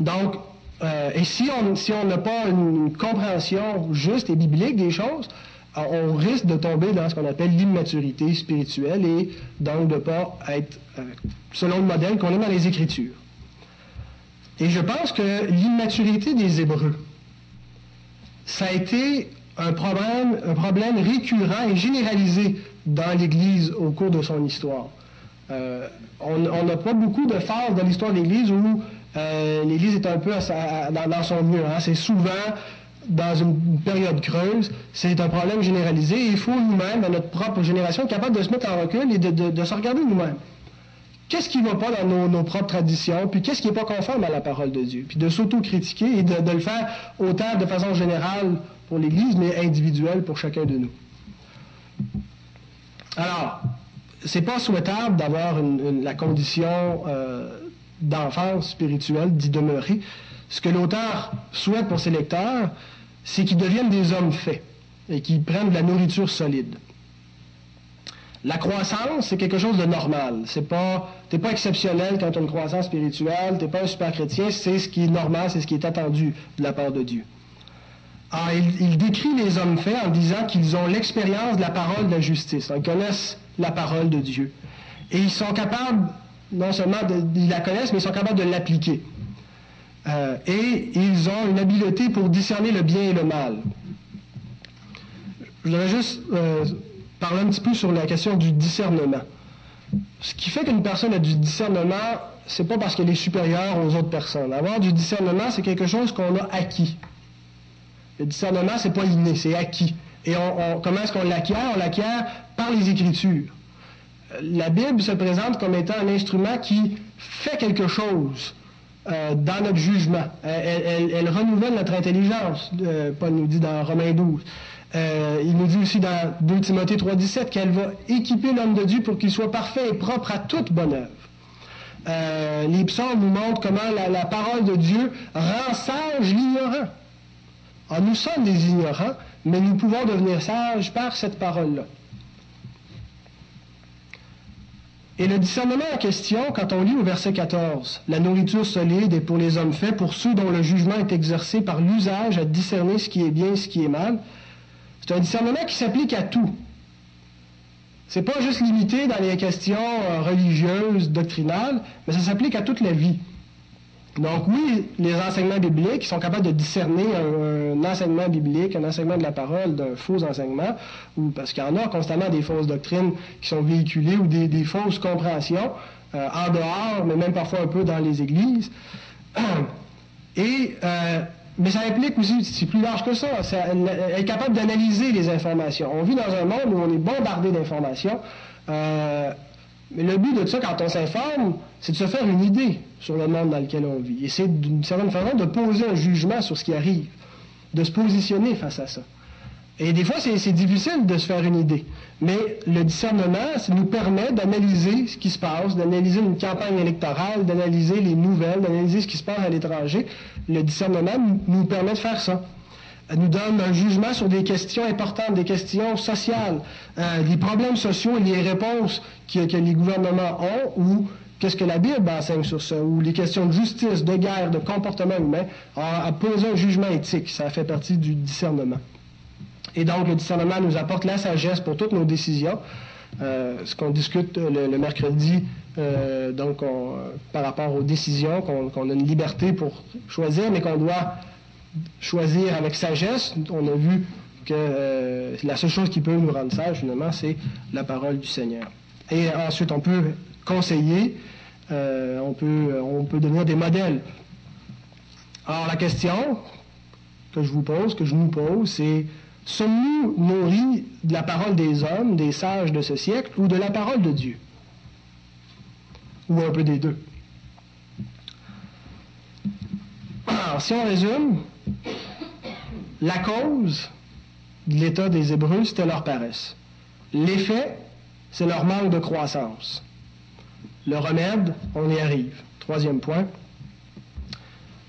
Donc, euh, et si on si n'a pas une, compréhension juste et biblique des choses, euh, on risque de tomber dans ce qu'on appelle l'immaturité spirituelle et donc de ne pas être euh, selon le modèle qu'on a dans les Écritures. Et je pense que l'immaturité des Hébreux, ça a été un problème, un problème récurrent et généralisé dans l'Église au cours de son histoire. on n'a pas beaucoup de phases dans l'histoire de l'Église où euh, l'Église est un peu dans, son mieux. Hein. C'est souvent dans une période creuse. C'est un problème généralisé. il faut nous-mêmes, dans notre propre génération, être capable de se mettre en recul et de, se regarder nous-mêmes. Qu'est-ce qui ne va pas dans nos, propres traditions, puis qu'est-ce qui n'est pas conforme à la parole de Dieu, puis de s'auto-critiquer et de, le faire autant de façon générale pour l'Église, mais individuelle pour chacun de nous. Alors, c'est pas souhaitable d'avoir la condition euh, d'enfance spirituelle, d'y demeurer. Ce que l'auteur souhaite pour ses lecteurs, c'est qu'ils deviennent des hommes faits et qu'ils prennent de la nourriture solide. La croissance, c'est quelque chose de normal. C'est pas, pas exceptionnel quand tu as une croissance spirituelle, t'es pas un super chrétien, c'est ce qui est normal, c'est ce qui est attendu de la part de Dieu. Alors, il, il décrit les hommes faits en disant qu'ils ont l'expérience de la parole de la justice. Ils connaissent la parole de Dieu. Et ils sont capables non seulement ils la connaissent, mais ils sont capables de l'appliquer. Euh, et ils ont une habileté pour discerner le bien et le mal. Je voudrais juste euh, parler un petit peu sur la question du discernement. Ce qui fait qu'une personne a du discernement, c'est pas parce qu'elle est supérieure aux autres personnes. Avoir du discernement, c'est quelque chose qu'on a acquis. Le discernement, c'est pas inné, c'est acquis. Et comment est-ce qu'on l'acquiert? On l'acquiert par les Écritures la Bible se présente comme étant un instrument qui fait quelque chose euh, dans notre jugement. Elle, renouvelle notre intelligence, euh, Paul nous dit dans Romains 12. Euh, il nous dit aussi dans 2 Timothée 3,17 qu'elle va équiper l'homme de Dieu pour qu'il soit parfait et propre à toute bonne œuvre. les psaumes nous montrent comment la, parole de Dieu rend sage l'ignorant. Ah, nous sommes des ignorants, mais nous pouvons devenir sages par cette parole-là. Et le discernement en question, quand on lit au verset 14, la nourriture solide est pour les hommes faits, pour ceux dont le jugement est exercé par l'usage à discerner ce qui est bien et ce qui est mal, c'est un discernement qui s'applique à tout. C'est pas juste limité dans les questions euh, religieuses, doctrinales, mais ça s'applique à toute la vie. Donc oui, les enseignements bibliques sont capables de discerner un, enseignement biblique, un enseignement de la parole d'un faux enseignement, parce qu'il y en a constamment des fausses doctrines qui sont véhiculées ou des, fausses compréhensions euh, en dehors, mais même parfois un peu dans les églises. Et euh, mais ça implique aussi, c'est plus large que ça, être capable d'analyser les informations. On vit dans un monde où on est bombardé d'informations. Euh, mais le but de ça, quand on s'informe, c'est de se faire une idée sur le monde dans lequel on vit. Et c'est d'une certaine façon de poser un jugement sur ce qui arrive, de se positionner face à ça. Et des fois, c'est difficile de se faire une idée. Mais le discernement, ça nous permet d'analyser ce qui se passe, d'analyser une campagne électorale, d'analyser les nouvelles, d'analyser ce qui se passe à l'étranger. Le discernement nous permet de faire ça. Elle nous donne un jugement sur des questions importantes, des questions sociales, euh, des problèmes sociaux et les réponses que, les gouvernements ont ou qu'est-ce que la Bible enseigne sur ça, ou les questions de justice, de guerre, de comportement humain, à poser un jugement éthique. Ça fait partie du discernement. Et donc, le discernement nous apporte la sagesse pour toutes nos décisions. Euh, ce qu'on discute le, mercredi, euh, donc par rapport aux décisions, qu'on a une liberté pour choisir, mais qu'on doit choisir avec sagesse. On a vu que euh, la seule chose qui peut nous rendre sages, finalement, c'est la parole du Seigneur. Et ensuite, on peut conseiller, on, peut, on peut devenir des modèles. Alors, la question que je vous pose, que je nous pose, c'est Sommes-nous nourris de la parole des hommes, des sages de ce siècle, ou de la parole de Dieu? Ou un peu des deux? Alors, si on résume, la cause de l'état des Hébreux, c'était leur paresse. L'effet, c'est leur manque de croissance. Le remède, on y arrive. Troisième point.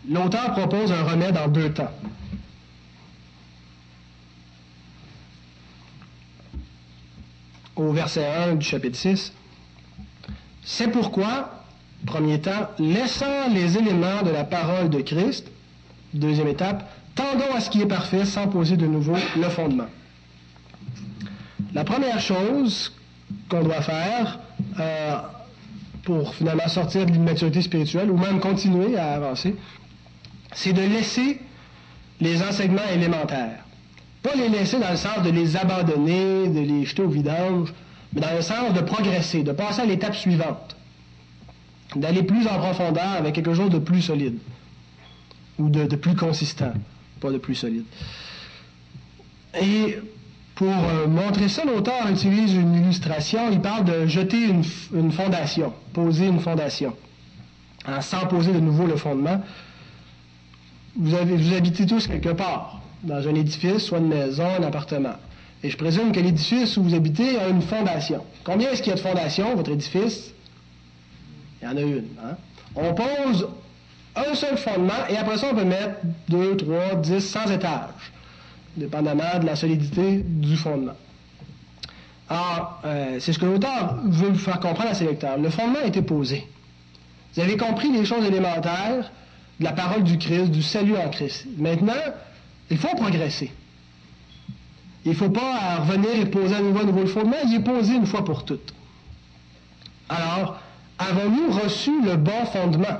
L'auteur propose un remède en deux temps. au verset 1 du chapitre 6. C'est pourquoi, premier temps, laissant les éléments de la parole de Christ, deuxième étape, tendons à ce qui est parfait sans poser de nouveau le fondement. La première chose qu'on doit faire euh, pour finalement sortir de l'immaturité spirituelle ou même continuer à avancer, c'est de laisser les enseignements élémentaires. Pas les laisser dans le sens de les abandonner, de les jeter au vidange, mais dans le sens de progresser, de passer à l'étape suivante, d'aller plus en profondeur avec quelque chose de plus solide ou de, plus consistant, pas de plus solide. Et pour euh, montrer ça, l'auteur utilise une illustration. Il parle de jeter une, fondation, poser une fondation, sans poser de nouveau le fondement. Vous, vous habitez tous quelque part dans un édifice, soit une maison, un appartement. Et je présume que l'édifice où vous habitez a une fondation. Combien est-ce qu'il y a de fondations, votre édifice? Il y en a une. Hein? On pose un seul fondement et après ça, on peut mettre deux, trois, dix, cent étages, dépendamment de la solidité du fondement. Alors, euh, c'est ce que l'auteur veut faire comprendre à ses lecteurs. Le fondement a été posé. Vous avez compris les choses élémentaires de la parole du Christ, du salut en Christ. Maintenant, il faut progresser. Il ne faut pas revenir et poser à nouveau un nouveau fondement, il est posé une fois pour toutes. Alors, avons-nous reçu le bon fondement?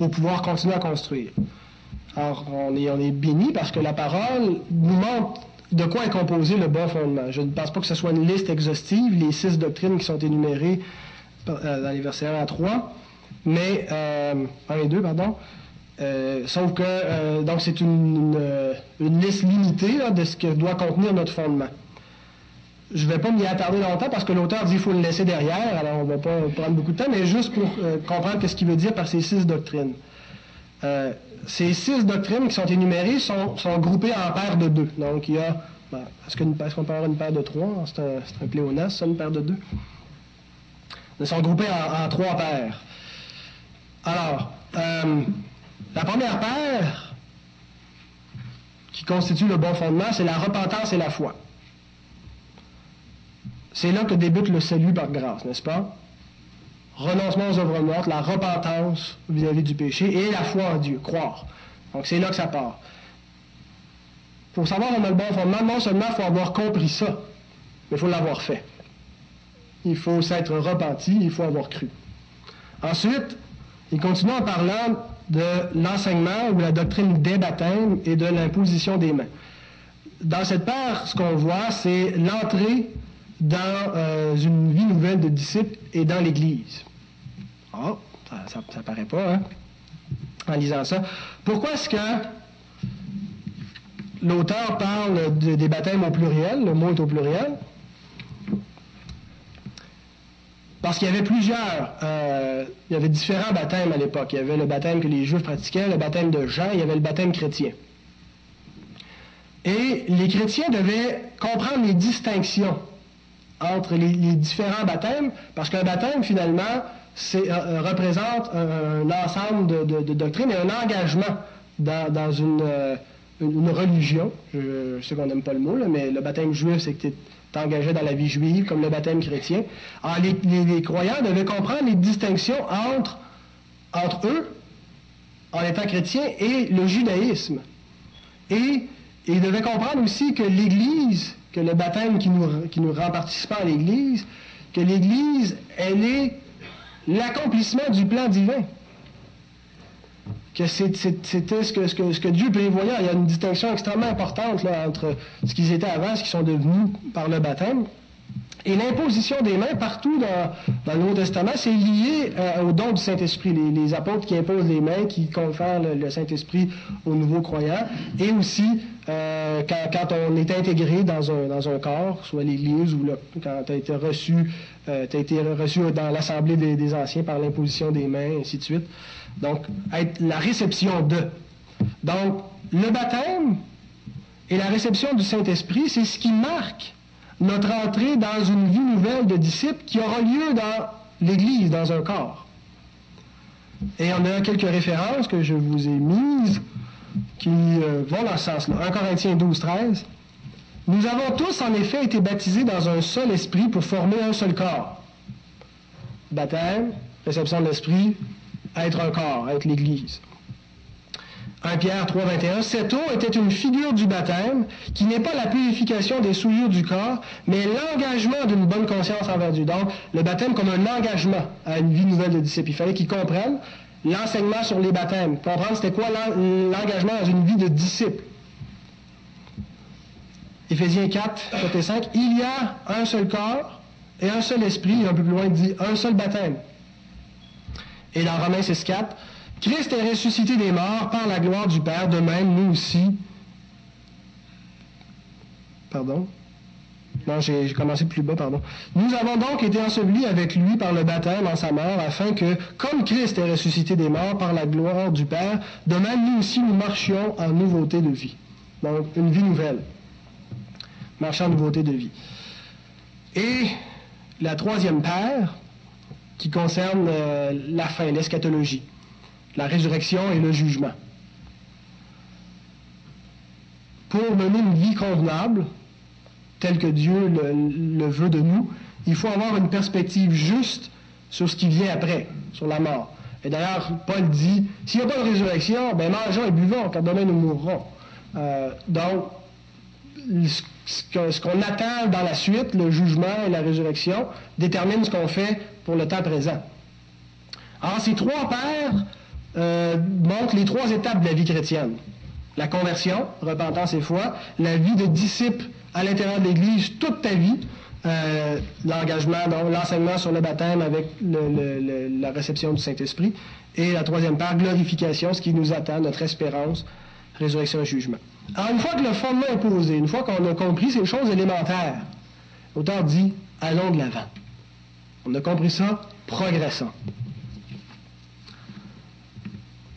Pour pouvoir continuer à construire? Alors, on est, on est béni parce que la parole nous montre de quoi est composé le bon fondement. Je ne pense pas que ce soit une liste exhaustive, les six doctrines qui sont énumérées euh, dans les versets 1 à 3, mais, euh, 1 et 2, pardon, euh, sauf que euh, donc c'est une, euh, liste limitée de ce que doit contenir notre fondement. Je ne vais pas m'y attarder longtemps parce que l'auteur dit qu'il faut le laisser derrière, alors on ne va pas prendre beaucoup de temps, mais juste pour comprendre ce qu'il veut dire par ces six doctrines. ces six doctrines qui sont énumérées sont, groupées en paires de deux. Donc il y a. Ben, est-ce qu'on peut avoir une paire de trois? C'est un, un pléonasme, ça, une paire de deux? Ils sont groupés en, en trois paires. Alors, la première paire qui constitue le bon fondement, c'est la repentance et la foi. C'est là que débute le salut par grâce, n'est-ce pas? Renoncement aux œuvres mortes, la repentance vis-à-vis du péché et la foi en Dieu, croire. Donc c'est là que ça part. Pour savoir on a le bon fondement, non seulement il faut avoir compris ça, mais il faut l'avoir fait. Il faut s'être repenti, il faut avoir cru. Ensuite, il continue en parlant de l'enseignement ou la doctrine des baptêmes et de l'imposition des mains. Dans cette part, ce qu'on voit, c'est l'entrée dans euh, une vie nouvelle de disciples et dans l'Église. Ah, ça, ne paraît pas, hein? en lisant ça. Pourquoi est-ce que l'auteur parle des baptêmes au pluriel, le mot est au pluriel? Parce qu'il y avait plusieurs, euh, il y avait différents baptêmes à l'époque. Il y avait le baptême que les Juifs pratiquaient, le baptême de Jean, il y avait le baptême chrétien. Et les chrétiens devaient comprendre les distinctions entre les, différents baptêmes, parce qu'un baptême, finalement, euh, euh, représente un, ensemble de, doctrines et un engagement dans, une, religion. Je, sais qu'on n'aime pas le mot, mais le baptême juif, c'est que tu engagé dans la vie juive, comme le baptême chrétien. Alors, les, croyants devaient comprendre les distinctions entre, entre eux, en étant chrétiens, et le judaïsme. Et ils devaient comprendre aussi que l'Église, que le baptême qui nous, qui nous rend participants à l'Église, que l'Église, elle est l'accomplissement du plan divin que c'était ce que, ce, que, ce que Dieu prévoyait. Il y a une distinction extrêmement importante entre ce qu'ils étaient avant ce qu'ils sont devenus par le baptême. Et l'imposition des mains partout dans, le Nouveau Testament, c'est lié euh, au don du Saint-Esprit. Les, apôtres qui imposent les mains, qui confèrent le, Saint-Esprit aux nouveaux croyants. Et aussi, euh, quand, on est intégré dans un, corps, soit l'Église ou quand tu as été reçu, euh, as été reçu dans l'Assemblée des, des, anciens par l'imposition des mains, ainsi de suite. Donc, être la réception de. Donc, le baptême et la réception du Saint-Esprit, c'est ce qui marque notre entrée dans une vie nouvelle de disciples qui aura lieu dans l'Église, dans un corps. Et on a quelques références que je vous ai mises qui euh, vont dans ce sens-là. 1 Corinthiens 12, 13. Nous avons tous en effet été baptisés dans un seul esprit pour former un seul corps. Baptême, réception de l'esprit, être un corps, être l'Église. 1 Pierre 3, 21, cette eau était une figure du baptême, qui n'est pas la purification des souillures du corps, mais l'engagement d'une bonne conscience envers Dieu. Donc, le baptême comme un engagement à une vie nouvelle de disciple. Il fallait qu'ils comprennent l'enseignement sur les baptêmes, comprendre c'était quoi l'engagement dans une vie de disciple. Éphésiens 4, 4 et 5, il y a un seul corps et un seul esprit, un peu plus loin il dit un seul baptême. Et dans Romains 6, 4, Christ est ressuscité des morts par la gloire du Père, de même nous aussi. Pardon? Non, j'ai commencé plus bas, pardon. Nous avons donc été ensevelis avec lui par le baptême en sa mort, afin que, comme Christ est ressuscité des morts par la gloire du Père, de même nous aussi nous marchions en nouveauté de vie. Donc, une vie nouvelle. Marchant en nouveauté de vie. Et la troisième paire, qui concerne euh, la fin, l'eschatologie la résurrection et le jugement. Pour mener une vie convenable, telle que Dieu le, veut de nous, il faut avoir une perspective juste sur ce qui vient après, sur la mort. Et d'ailleurs, Paul dit, s'il n'y a pas de résurrection, ben mangeons et buvons, car demain nous mourrons. Euh, donc, ce qu'on attend dans la suite, le jugement et la résurrection, détermine ce qu'on fait pour le temps présent. Alors, ces trois pères euh, montre les trois étapes de la vie chrétienne. La conversion, repentance et foi, la vie de disciple à l'intérieur de l'Église toute ta vie, euh, l'engagement, l'enseignement sur le baptême avec la réception du Saint-Esprit, et la troisième part, glorification, ce qui nous attend, notre espérance, résurrection et jugement. Alors, une fois que le fondement est posé, une fois qu'on a compris ces choses élémentaires, l'auteur dit, allons de l'avant. On a compris ça, progressons.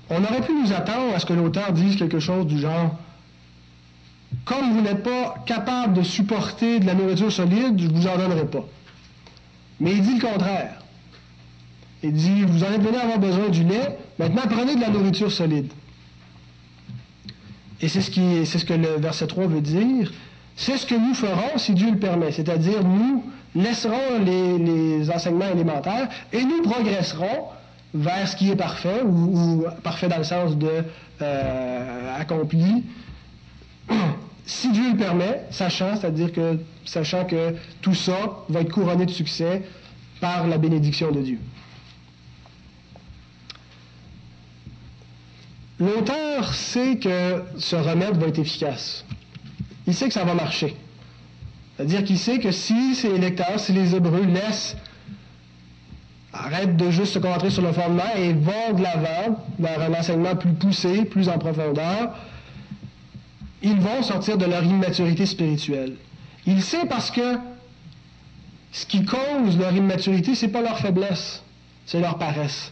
On aurait pu nous attendre à ce que l'auteur dise quelque chose du genre Comme vous n'êtes pas capable de supporter de la nourriture solide, je ne vous en donnerai pas. Mais il dit le contraire. Il dit Vous en êtes besoin du lait, maintenant prenez de la nourriture solide. Et c'est ce, que le verset 3 veut dire. C'est ce que nous ferons si Dieu le permet. C'est-à-dire, nous laisserons les enseignements élémentaires et nous progresserons vers ce qui est parfait, ou, parfait dans le sens de euh, accompli, si Dieu le permet, sachant, c'est-à-dire que sachant que tout ça va être couronné de succès par la bénédiction de Dieu. L'auteur sait que ce remède va être efficace. Il sait que ça va marcher. C'est-à-dire qu'il sait que si ses lecteurs, si les Hébreux laissent arrêtent de juste se concentrer sur le fondement et vont de l'avant vers un enseignement plus poussé, plus en profondeur, ils vont sortir de leur immaturité spirituelle. Ils savent parce que ce qui cause leur immaturité, c'est pas leur faiblesse, c'est leur paresse.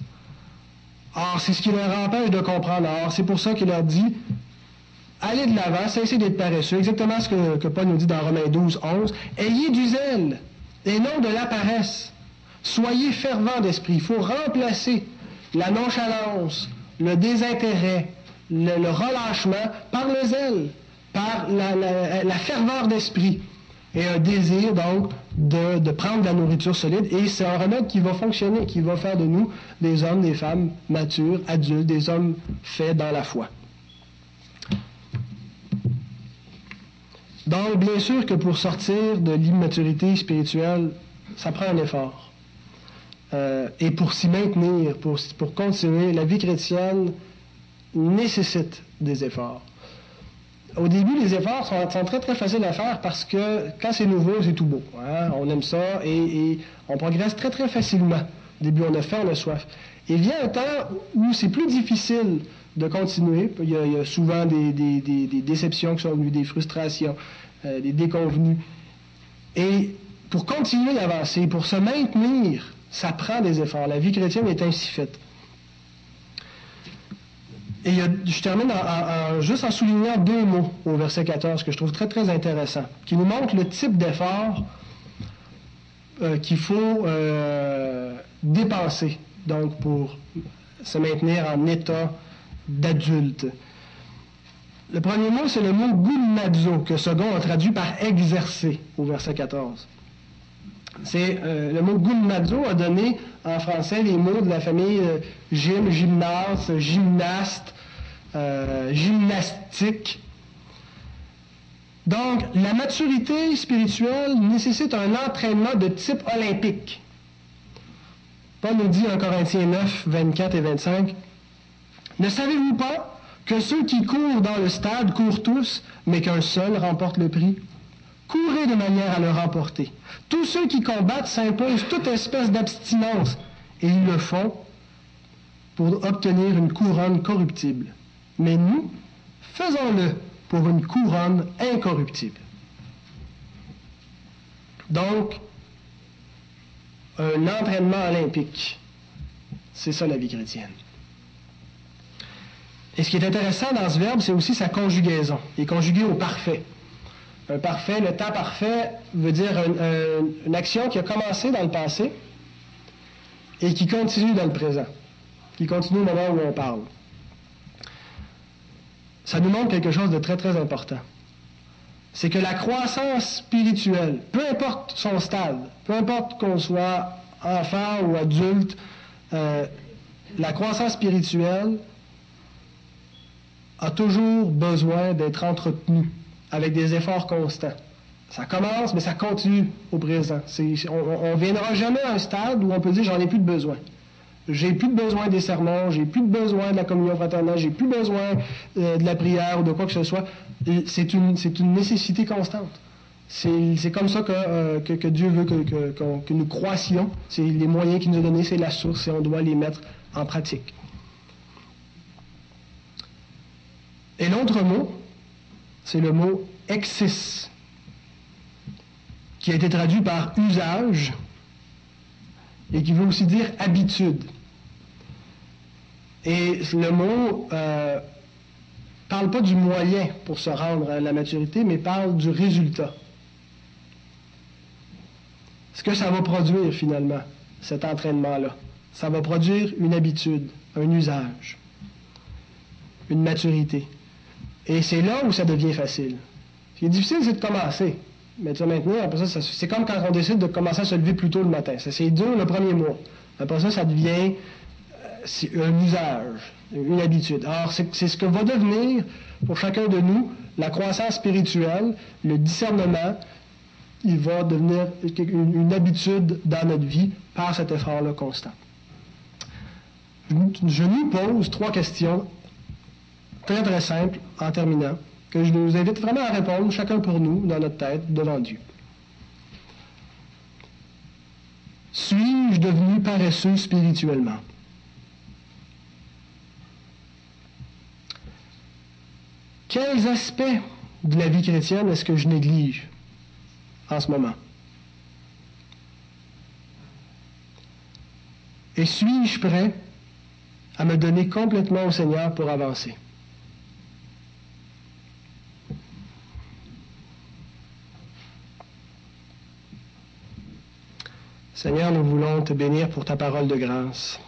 Or, c'est ce qui leur empêche de comprendre. Or, c'est pour ça qu'il leur dit allez de l'avant, cessez d'être paresseux. Exactement ce que, que, Paul nous dit dans Romains 12, 11. Ayez du zèle et non de la paresse. Soyez fervents d'esprit. Il faut remplacer la nonchalance, le désintérêt, le, relâchement par le zèle, par la ferveur d'esprit et un désir donc de, prendre de la nourriture solide. Et c'est un remède qui va fonctionner, qui va faire de nous des hommes, des femmes matures, adultes, des hommes faits dans la foi. Donc, bien sûr que pour sortir de l'immaturité spirituelle, ça prend un effort. Euh, et pour s'y maintenir, pour, pour continuer, la vie chrétienne nécessite des efforts au début, les efforts sont, très, très faciles à faire parce que quand c'est nouveau, c'est tout beau. Hein. On aime ça et, on progresse très, très facilement. Au début, on a faim, on a soif. Et vient un temps où c'est plus difficile de continuer. Il y a, souvent des, déceptions qui sont venues, des frustrations, euh, des déconvenus. Et pour continuer d'avancer, pour se maintenir, ça prend des efforts. La vie chrétienne est ainsi faite. Et je termine juste en soulignant deux mots au verset 14 que je trouve très, très intéressant, qui nous montrent le type d'effort euh, qu'il faut euh, dépenser, donc pour se maintenir en état d'adulte. Le premier mot, c'est le mot gumnazo, que Second a traduit par exercer au verset 14. C'est euh, le mot gumnazo a donné en français les mots de la famille euh, gym, gymnase, gymnaste, euh, gymnastique. Donc, la maturité spirituelle nécessite un entraînement de type olympique. Paul nous dit en Corinthiens 9, 24 et 25, Ne savez-vous pas que ceux qui courent dans le stade courent tous, mais qu'un seul remporte le prix Courez de manière à le remporter. Tous ceux qui combattent s'imposent toute espèce d'abstinence, et ils le font pour obtenir une couronne corruptible. Mais nous, faisons-le pour une couronne incorruptible. Donc, un entraînement olympique, c'est ça la vie chrétienne. Et ce qui est intéressant dans ce verbe, c'est aussi sa conjugaison. Il est conjugué au parfait. Un parfait, le temps parfait veut dire une, action qui a commencé dans le passé et qui continue dans le présent, qui continue au moment où on parle. Ça nous montre quelque chose de très très important. C'est que la croissance spirituelle, peu importe son stade, peu importe qu'on soit enfant ou adulte, euh, la croissance spirituelle a toujours besoin d'être entretenue avec des efforts constants. Ça commence, mais ça continue au présent. on ne viendra jamais à un stade où on peut dire j'en ai plus de besoin. J'ai plus de besoin des sermons, j'ai plus de besoin de la communion fraternelle, j'ai plus besoin euh, de la prière ou de quoi que ce soit. C'est une, nécessité constante. C'est comme ça que, euh, Dieu veut que, que nous croissions. C'est les moyens qu'il nous a donnés, c'est la source et on doit les mettre en pratique. Et l'autre mot, c'est le mot exis, qui a été traduit par usage et qui veut aussi dire habitude. Et le mot euh, parle pas du moyen pour se rendre à la maturité, mais parle du résultat. Ce que ça va produire finalement, cet entraînement-là, ça va produire une habitude, un usage, une maturité. Et c'est là où ça devient facile. Ce qui est difficile, c'est de commencer. Mais tu vas maintenir, après ça, c'est comme quand on décide de commencer à se lever plus tôt le matin. C'est dur le premier mois. Après ça, ça devient euh, un usage, une habitude. Alors, c'est ce que va devenir pour chacun de nous la croissance spirituelle, le discernement. Il va devenir une, habitude dans notre vie par cet effort-là constant. Je nous pose trois questions très très simple en terminant, que je vous invite vraiment à répondre, chacun pour nous, dans notre tête, devant Dieu. Suis-je devenu paresseux spirituellement? Quels aspects de la vie chrétienne est-ce que je néglige en ce moment? Et suis-je prêt à me donner complètement au Seigneur pour avancer? Seigneur, nous voulons te bénir pour ta parole de grâce,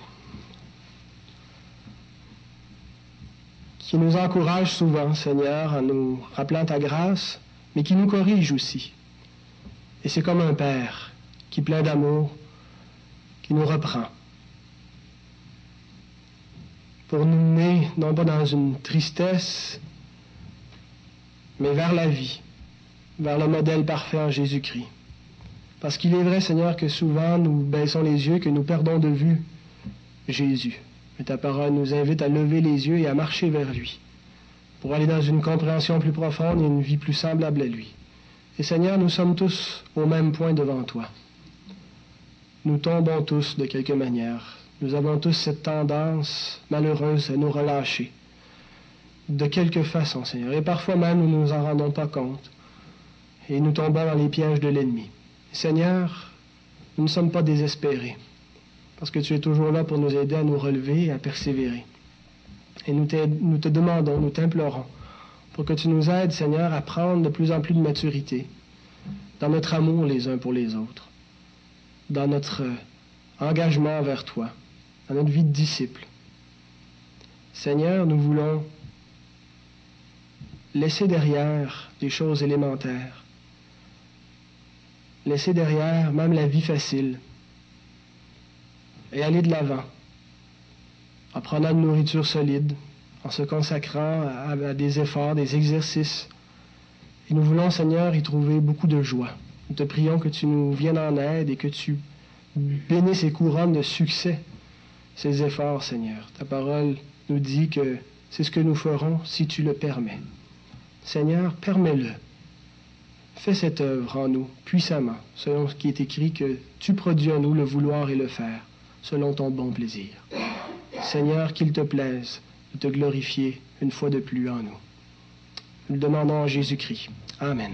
qui nous encourage souvent, Seigneur, en nous rappelant ta grâce, mais qui nous corrige aussi. Et c'est comme un Père qui, plein d'amour, qui nous reprend pour nous mener non pas dans une tristesse, mais vers la vie, vers le modèle parfait en Jésus-Christ. Parce qu'il est vrai, Seigneur, que souvent nous baissons les yeux, que nous perdons de vue Jésus. Mais ta parole nous invite à lever les yeux et à marcher vers lui, pour aller dans une compréhension plus profonde et une vie plus semblable à lui. Et Seigneur, nous sommes tous au même point devant toi. Nous tombons tous de quelque manière. Nous avons tous cette tendance malheureuse à nous relâcher. De quelque façon, Seigneur. Et parfois même, nous ne nous en rendons pas compte. Et nous tombons dans les pièges de l'ennemi. Seigneur, nous ne sommes pas désespérés, parce que tu es toujours là pour nous aider à nous relever et à persévérer. Et nous, te demandons, nous t'implorons, pour que tu nous aides, Seigneur, à prendre de plus en plus de maturité dans notre amour les uns pour les autres, dans notre engagement vers toi, dans notre vie de disciple. Seigneur, nous voulons laisser derrière des choses élémentaires laisser derrière même la vie facile et aller de l'avant en prenant une nourriture solide, en se consacrant à, des efforts, des exercices. Et nous voulons, Seigneur, y trouver beaucoup de joie. Nous te prions que tu nous viennes en aide et que tu bénisses ces couronnes de succès, ces efforts, Seigneur. Ta parole nous dit que c'est ce que nous ferons si tu le permets. Seigneur, permets-le. Fais cette œuvre en nous puissamment, selon ce qui est écrit que tu produis en nous le vouloir et le faire, selon ton bon plaisir. Seigneur, qu'il te plaise de te glorifier une fois de plus en nous. Nous le demandons en Jésus-Christ. Amen.